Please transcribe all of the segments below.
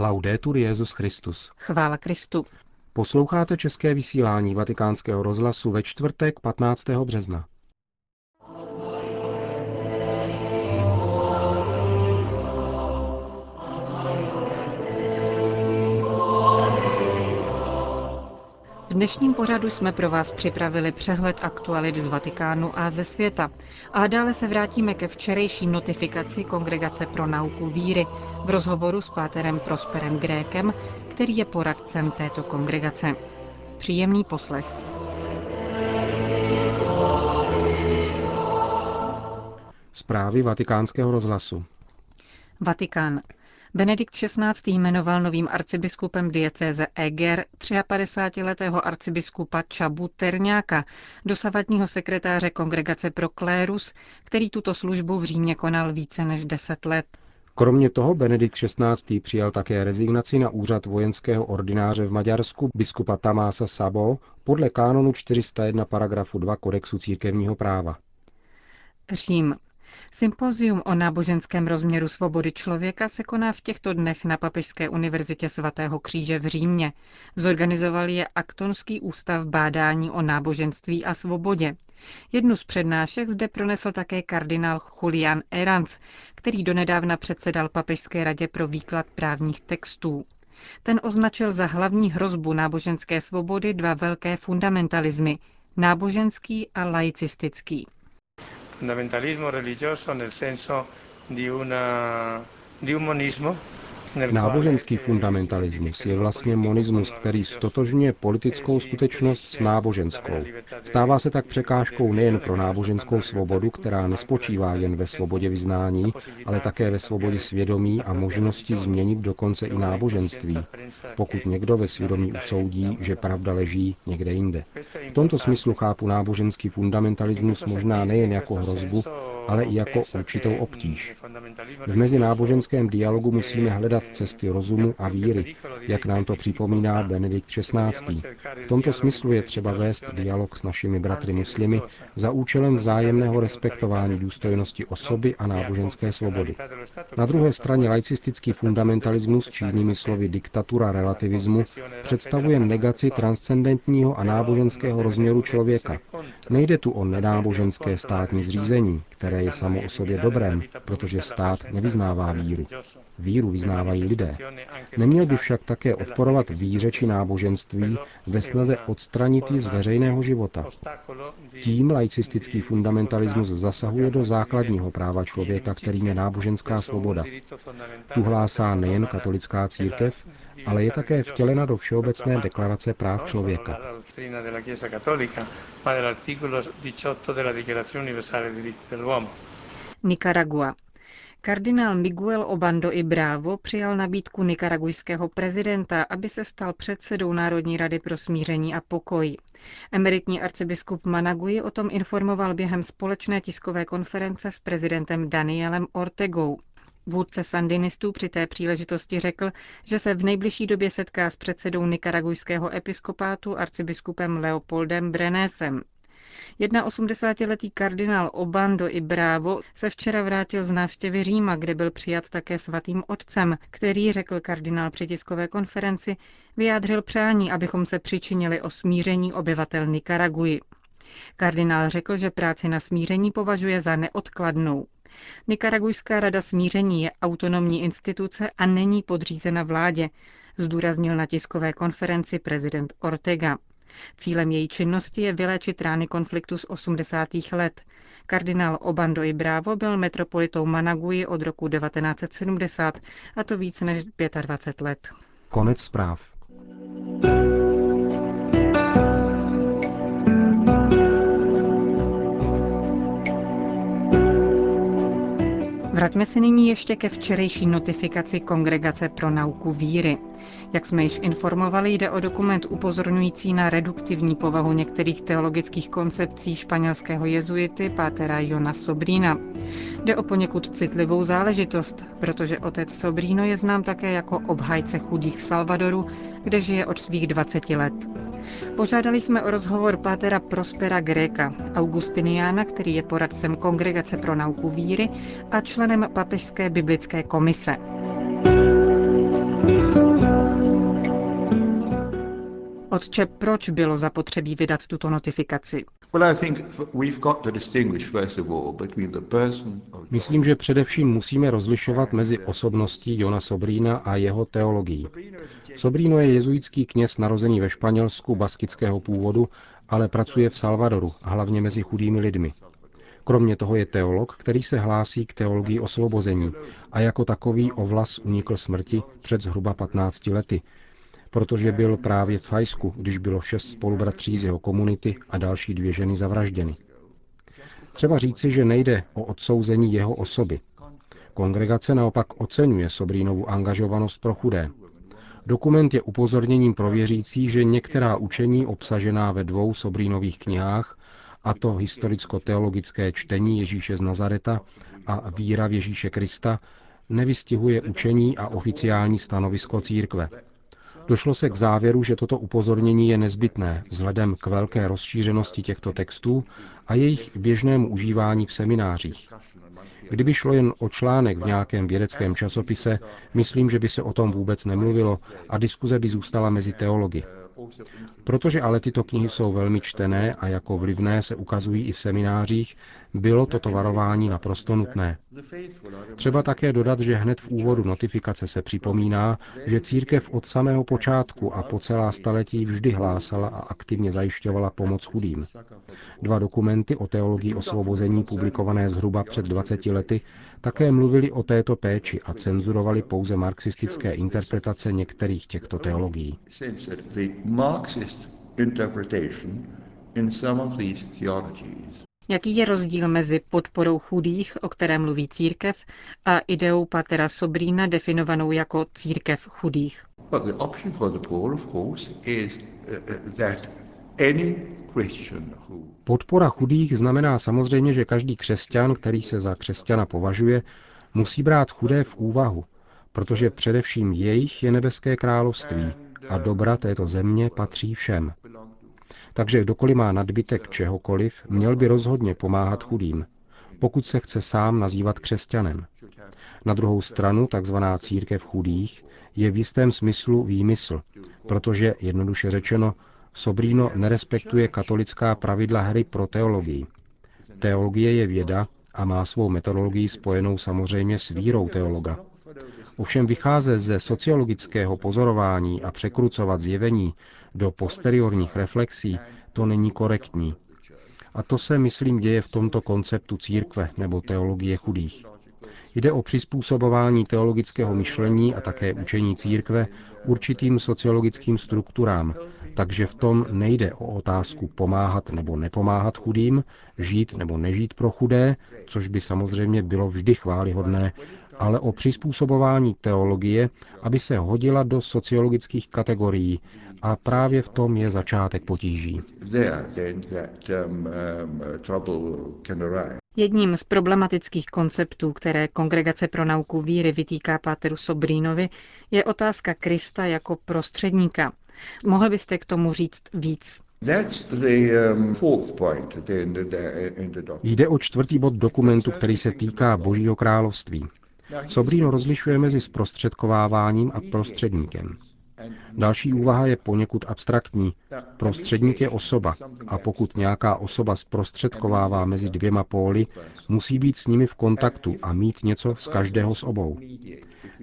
Laudetur Jezus Christus. Chvála Kristu. Posloucháte české vysílání Vatikánského rozhlasu ve čtvrtek 15. března. Dnešním pořadu jsme pro vás připravili přehled aktualit z Vatikánu a ze světa. A dále se vrátíme ke včerejší notifikaci Kongregace pro nauku víry v rozhovoru s páterem Prosperem Grékem, který je poradcem této kongregace. Příjemný poslech. Zprávy vatikánského rozhlasu. Vatikán. Benedikt XVI. jmenoval novým arcibiskupem diecéze Eger 53-letého arcibiskupa Čabu Terňáka, dosavadního sekretáře Kongregace pro klérus, který tuto službu v Římě konal více než 10 let. Kromě toho Benedikt XVI. přijal také rezignaci na úřad vojenského ordináře v Maďarsku biskupa Tamása Sabo podle kánonu 401 paragrafu 2 kodexu církevního práva. Řím. Sympozium o náboženském rozměru svobody člověka se koná v těchto dnech na Papežské univerzitě svatého kříže v Římě. Zorganizoval je Aktonský ústav bádání o náboženství a svobodě. Jednu z přednášek zde pronesl také kardinál Julian Erans, který donedávna předsedal Papežské radě pro výklad právních textů. Ten označil za hlavní hrozbu náboženské svobody dva velké fundamentalismy, náboženský a laicistický fondamentalismo religioso nel senso di, una, un monismo Náboženský fundamentalismus je vlastně monismus, který stotožňuje politickou skutečnost s náboženskou. Stává se tak překážkou nejen pro náboženskou svobodu, která nespočívá jen ve svobodě vyznání, ale také ve svobodě svědomí a možnosti změnit dokonce i náboženství, pokud někdo ve svědomí usoudí, že pravda leží někde jinde. V tomto smyslu chápu náboženský fundamentalismus možná nejen jako hrozbu, ale i jako určitou obtíž. V mezináboženském dialogu musíme hledat cesty rozumu a víry, jak nám to připomíná Benedikt XVI. V tomto smyslu je třeba vést dialog s našimi bratry muslimy za účelem vzájemného respektování důstojnosti osoby a náboženské svobody. Na druhé straně laicistický fundamentalismus, či jinými slovy diktatura relativismu, představuje negaci transcendentního a náboženského rozměru člověka. Nejde tu o nenáboženské státní zřízení, které je samo o sobě dobrem, protože stát nevyznává víru. Víru vyznávají lidé. Neměl by však také odporovat víře či náboženství ve snaze odstranit ji z veřejného života. Tím laicistický fundamentalismus zasahuje do základního práva člověka, kterým je náboženská svoboda. Tu hlásá nejen katolická církev, ale je také vtělena do Všeobecné deklarace práv člověka. Nicaragua. Kardinál Miguel Obando i Bravo přijal nabídku nikaragujského prezidenta, aby se stal předsedou Národní rady pro smíření a pokoj. Emeritní arcibiskup Managui o tom informoval během společné tiskové konference s prezidentem Danielem Ortegou. Vůdce sandinistů při té příležitosti řekl, že se v nejbližší době setká s předsedou nikaragujského episkopátu arcibiskupem Leopoldem Brenésem. 81-letý kardinál Obando i Bravo se včera vrátil z návštěvy Říma, kde byl přijat také svatým otcem, který, řekl kardinál při tiskové konferenci, vyjádřil přání, abychom se přičinili o smíření obyvatel Nikaraguji. Kardinál řekl, že práci na smíření považuje za neodkladnou. Nikaragujská rada smíření je autonomní instituce a není podřízena vládě, zdůraznil na tiskové konferenci prezident Ortega. Cílem její činnosti je vyléčit rány konfliktu z 80. let. Kardinál Obando i Bravo byl metropolitou Managui od roku 1970, a to víc než 25 let. Konec zpráv. Vraťme se nyní ještě ke včerejší notifikaci Kongregace pro nauku víry. Jak jsme již informovali, jde o dokument upozorňující na reduktivní povahu některých teologických koncepcí španělského jezuity Pátera Jona Sobrína. Jde o poněkud citlivou záležitost, protože otec Sobrino je znám také jako obhajce chudých v Salvadoru, kde žije od svých 20 let. Požádali jsme o rozhovor pátera Prospera Gréka, Augustiniána, který je poradcem Kongregace pro nauku víry a členem Papežské biblické komise. Otče, proč bylo zapotřebí vydat tuto notifikaci? Myslím, že především musíme rozlišovat mezi osobností Jona Sobrína a jeho teologií. Sobrino je jezuitský kněz narozený ve Španělsku baskického původu, ale pracuje v Salvadoru, hlavně mezi chudými lidmi. Kromě toho je teolog, který se hlásí k teologii osvobození a jako takový o vlas unikl smrti před zhruba 15 lety, protože byl právě v Fajsku, když bylo šest spolubratří z jeho komunity a další dvě ženy zavražděny. Třeba říci, že nejde o odsouzení jeho osoby. Kongregace naopak oceňuje Sobrínovu angažovanost pro chudé. Dokument je upozorněním pro věřící, že některá učení obsažená ve dvou Sobrínových knihách, a to historicko-teologické čtení Ježíše z Nazareta a víra v Ježíše Krista, nevystihuje učení a oficiální stanovisko církve. Došlo se k závěru, že toto upozornění je nezbytné vzhledem k velké rozšířenosti těchto textů a jejich běžnému užívání v seminářích. Kdyby šlo jen o článek v nějakém vědeckém časopise, myslím, že by se o tom vůbec nemluvilo a diskuze by zůstala mezi teology. Protože ale tyto knihy jsou velmi čtené a jako vlivné se ukazují i v seminářích, bylo toto varování naprosto nutné. Třeba také dodat, že hned v úvodu notifikace se připomíná, že církev od samého počátku a po celá staletí vždy hlásala a aktivně zajišťovala pomoc chudým. Dva dokumenty o teologii osvobození publikované zhruba před 20 lety také mluvili o této péči a cenzurovali pouze marxistické interpretace některých těchto teologií. Jaký je rozdíl mezi podporou chudých, o které mluví církev, a ideou Patera Sobrína definovanou jako církev chudých? Podpora chudých znamená samozřejmě, že každý křesťan, který se za křesťana považuje, musí brát chudé v úvahu, protože především jejich je nebeské království a dobra této země patří všem. Takže kdokoliv má nadbytek čehokoliv, měl by rozhodně pomáhat chudým, pokud se chce sám nazývat křesťanem. Na druhou stranu, takzvaná církev chudých je v jistém smyslu výmysl, protože, jednoduše řečeno, Sobrino nerespektuje katolická pravidla hry pro teologii. Teologie je věda a má svou metodologii spojenou samozřejmě s vírou teologa. Ovšem vycházet ze sociologického pozorování a překrucovat zjevení do posteriorních reflexí, to není korektní. A to se, myslím, děje v tomto konceptu církve nebo teologie chudých. Jde o přizpůsobování teologického myšlení a také učení církve určitým sociologickým strukturám, takže v tom nejde o otázku pomáhat nebo nepomáhat chudým, žít nebo nežít pro chudé, což by samozřejmě bylo vždy chválihodné, ale o přizpůsobování teologie, aby se hodila do sociologických kategorií. A právě v tom je začátek potíží. Jedním z problematických konceptů, které Kongregace pro nauku víry vytýká Páteru Sobrínovi, je otázka Krista jako prostředníka. Mohl byste k tomu říct víc? Um, Jde o čtvrtý bod dokumentu, který se týká Božího království. Sobrino rozlišuje mezi zprostředkováváním a prostředníkem. Další úvaha je poněkud abstraktní. Prostředník je osoba a pokud nějaká osoba zprostředkovává mezi dvěma póly, musí být s nimi v kontaktu a mít něco z každého z obou.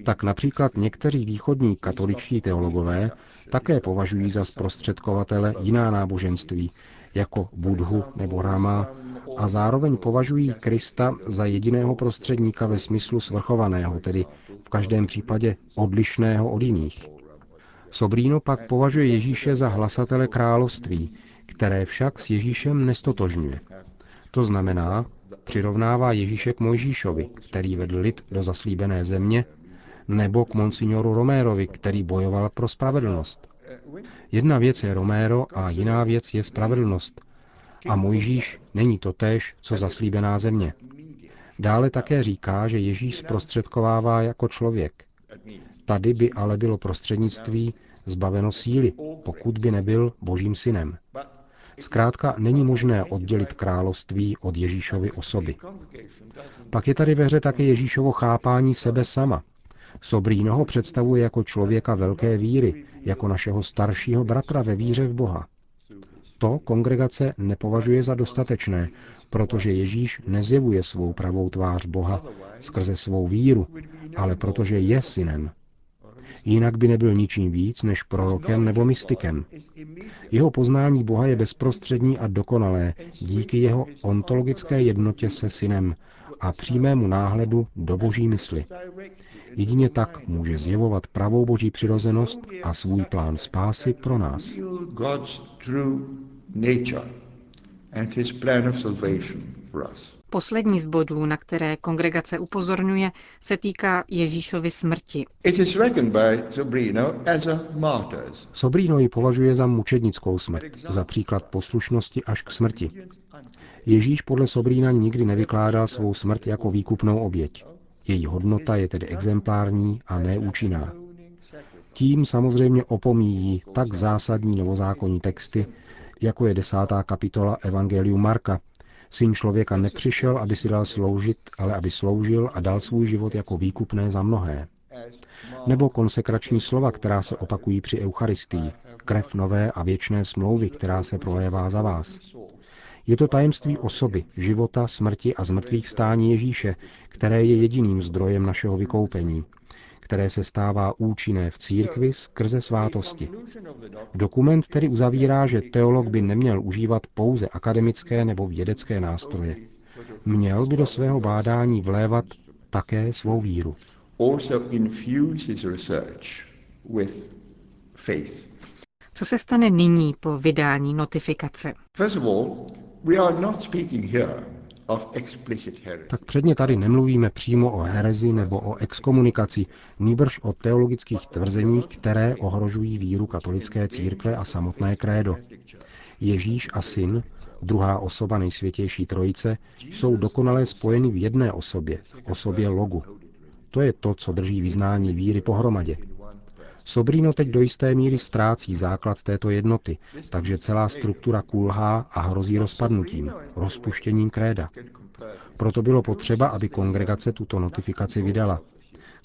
Tak například někteří východní katoličtí teologové také považují za zprostředkovatele jiná náboženství, jako Budhu nebo Rama, a zároveň považují Krista za jediného prostředníka ve smyslu svrchovaného, tedy v každém případě odlišného od jiných. Sobrino pak považuje Ježíše za hlasatele království, které však s Ježíšem nestotožňuje. To znamená, přirovnává Ježíše k Mojžíšovi, který vedl lid do zaslíbené země, nebo k monsignoru Romérovi, který bojoval pro spravedlnost. Jedna věc je Romero a jiná věc je spravedlnost. A Mojžíš není to též, co zaslíbená země. Dále také říká, že Ježíš zprostředkovává jako člověk. Tady by ale bylo prostřednictví zbaveno síly, pokud by nebyl božím synem. Zkrátka není možné oddělit království od Ježíšovy osoby. Pak je tady ve hře také Ježíšovo chápání sebe sama. Sobrino ho představuje jako člověka velké víry, jako našeho staršího bratra ve víře v Boha. To kongregace nepovažuje za dostatečné, protože Ježíš nezjevuje svou pravou tvář Boha skrze svou víru, ale protože je synem. Jinak by nebyl ničím víc než prorokem nebo mystikem. Jeho poznání Boha je bezprostřední a dokonalé díky jeho ontologické jednotě se synem a přímému náhledu do boží mysli. Jedině tak může zjevovat pravou boží přirozenost a svůj plán spásy pro nás. Poslední z bodů, na které kongregace upozorňuje, se týká Ježíšovy smrti. Sobrino ji považuje za mučednickou smrt, za příklad poslušnosti až k smrti. Ježíš podle Sobrína nikdy nevykládal svou smrt jako výkupnou oběť. Její hodnota je tedy exemplární a neúčinná. Tím samozřejmě opomíjí tak zásadní novozákonní texty, jako je desátá kapitola Evangeliu Marka. Syn člověka nepřišel, aby si dal sloužit, ale aby sloužil a dal svůj život jako výkupné za mnohé. Nebo konsekrační slova, která se opakují při Eucharistii, krev nové a věčné smlouvy, která se prolévá za vás. Je to tajemství osoby, života, smrti a zmrtvých stání Ježíše, které je jediným zdrojem našeho vykoupení, které se stává účinné v církvi skrze svátosti. Dokument tedy uzavírá, že teolog by neměl užívat pouze akademické nebo vědecké nástroje. Měl by do svého bádání vlévat také svou víru. Co se stane nyní po vydání notifikace? Tak předně tady nemluvíme přímo o herezi nebo o exkomunikaci, nýbrž o teologických tvrzeních, které ohrožují víru katolické církve a samotné krédo. Ježíš a syn, druhá osoba nejsvětější trojice, jsou dokonale spojeny v jedné osobě, v osobě logu. To je to, co drží vyznání víry pohromadě. Sobrino teď do jisté míry ztrácí základ této jednoty, takže celá struktura kulhá a hrozí rozpadnutím, rozpuštěním kréda. Proto bylo potřeba, aby kongregace tuto notifikaci vydala.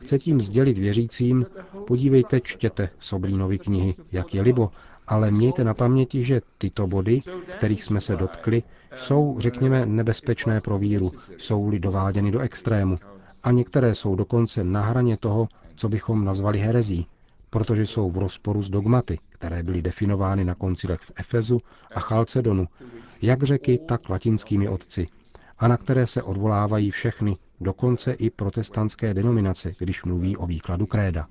Chce tím sdělit věřícím, podívejte, čtěte Sobrínovi knihy, jak je libo, ale mějte na paměti, že tyto body, kterých jsme se dotkli, jsou, řekněme, nebezpečné pro víru, jsou-li dováděny do extrému. A některé jsou dokonce na hraně toho, co bychom nazvali herezí, protože jsou v rozporu s dogmaty, které byly definovány na koncilech v Efezu a Chalcedonu, jak řeky, tak latinskými otci, a na které se odvolávají všechny, dokonce i protestantské denominace, když mluví o výkladu kréda.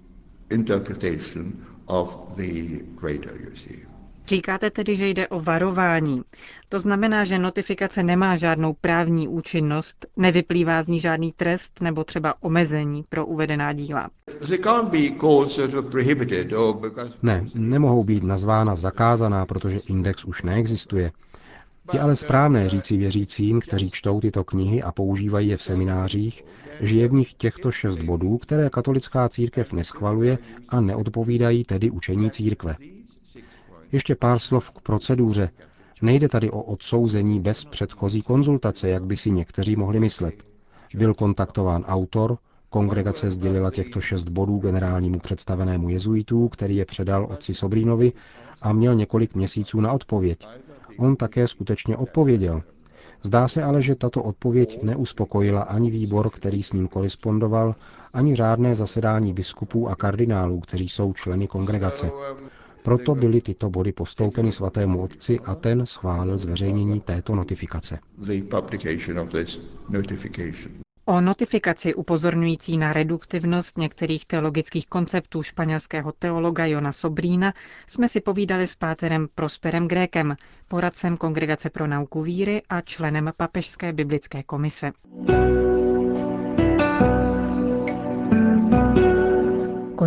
Říkáte tedy, že jde o varování. To znamená, že notifikace nemá žádnou právní účinnost, nevyplývá z ní žádný trest nebo třeba omezení pro uvedená díla. Ne, nemohou být nazvána zakázaná, protože index už neexistuje. Je ale správné říci věřícím, kteří čtou tyto knihy a používají je v seminářích, že je v nich těchto šest bodů, které katolická církev neschvaluje a neodpovídají tedy učení církve. Ještě pár slov k proceduře. Nejde tady o odsouzení bez předchozí konzultace, jak by si někteří mohli myslet. Byl kontaktován autor, kongregace sdělila těchto šest bodů generálnímu představenému jezuitů, který je předal otci Sobrínovi a měl několik měsíců na odpověď. On také skutečně odpověděl. Zdá se ale, že tato odpověď neuspokojila ani výbor, který s ním korespondoval, ani řádné zasedání biskupů a kardinálů, kteří jsou členy kongregace. Proto byly tyto body postoupeny svatému otci a ten schválil zveřejnění této notifikace. O notifikaci upozorňující na reduktivnost některých teologických konceptů španělského teologa Jona Sobrína jsme si povídali s páterem Prosperem Grékem, poradcem Kongregace pro nauku víry a členem Papežské biblické komise.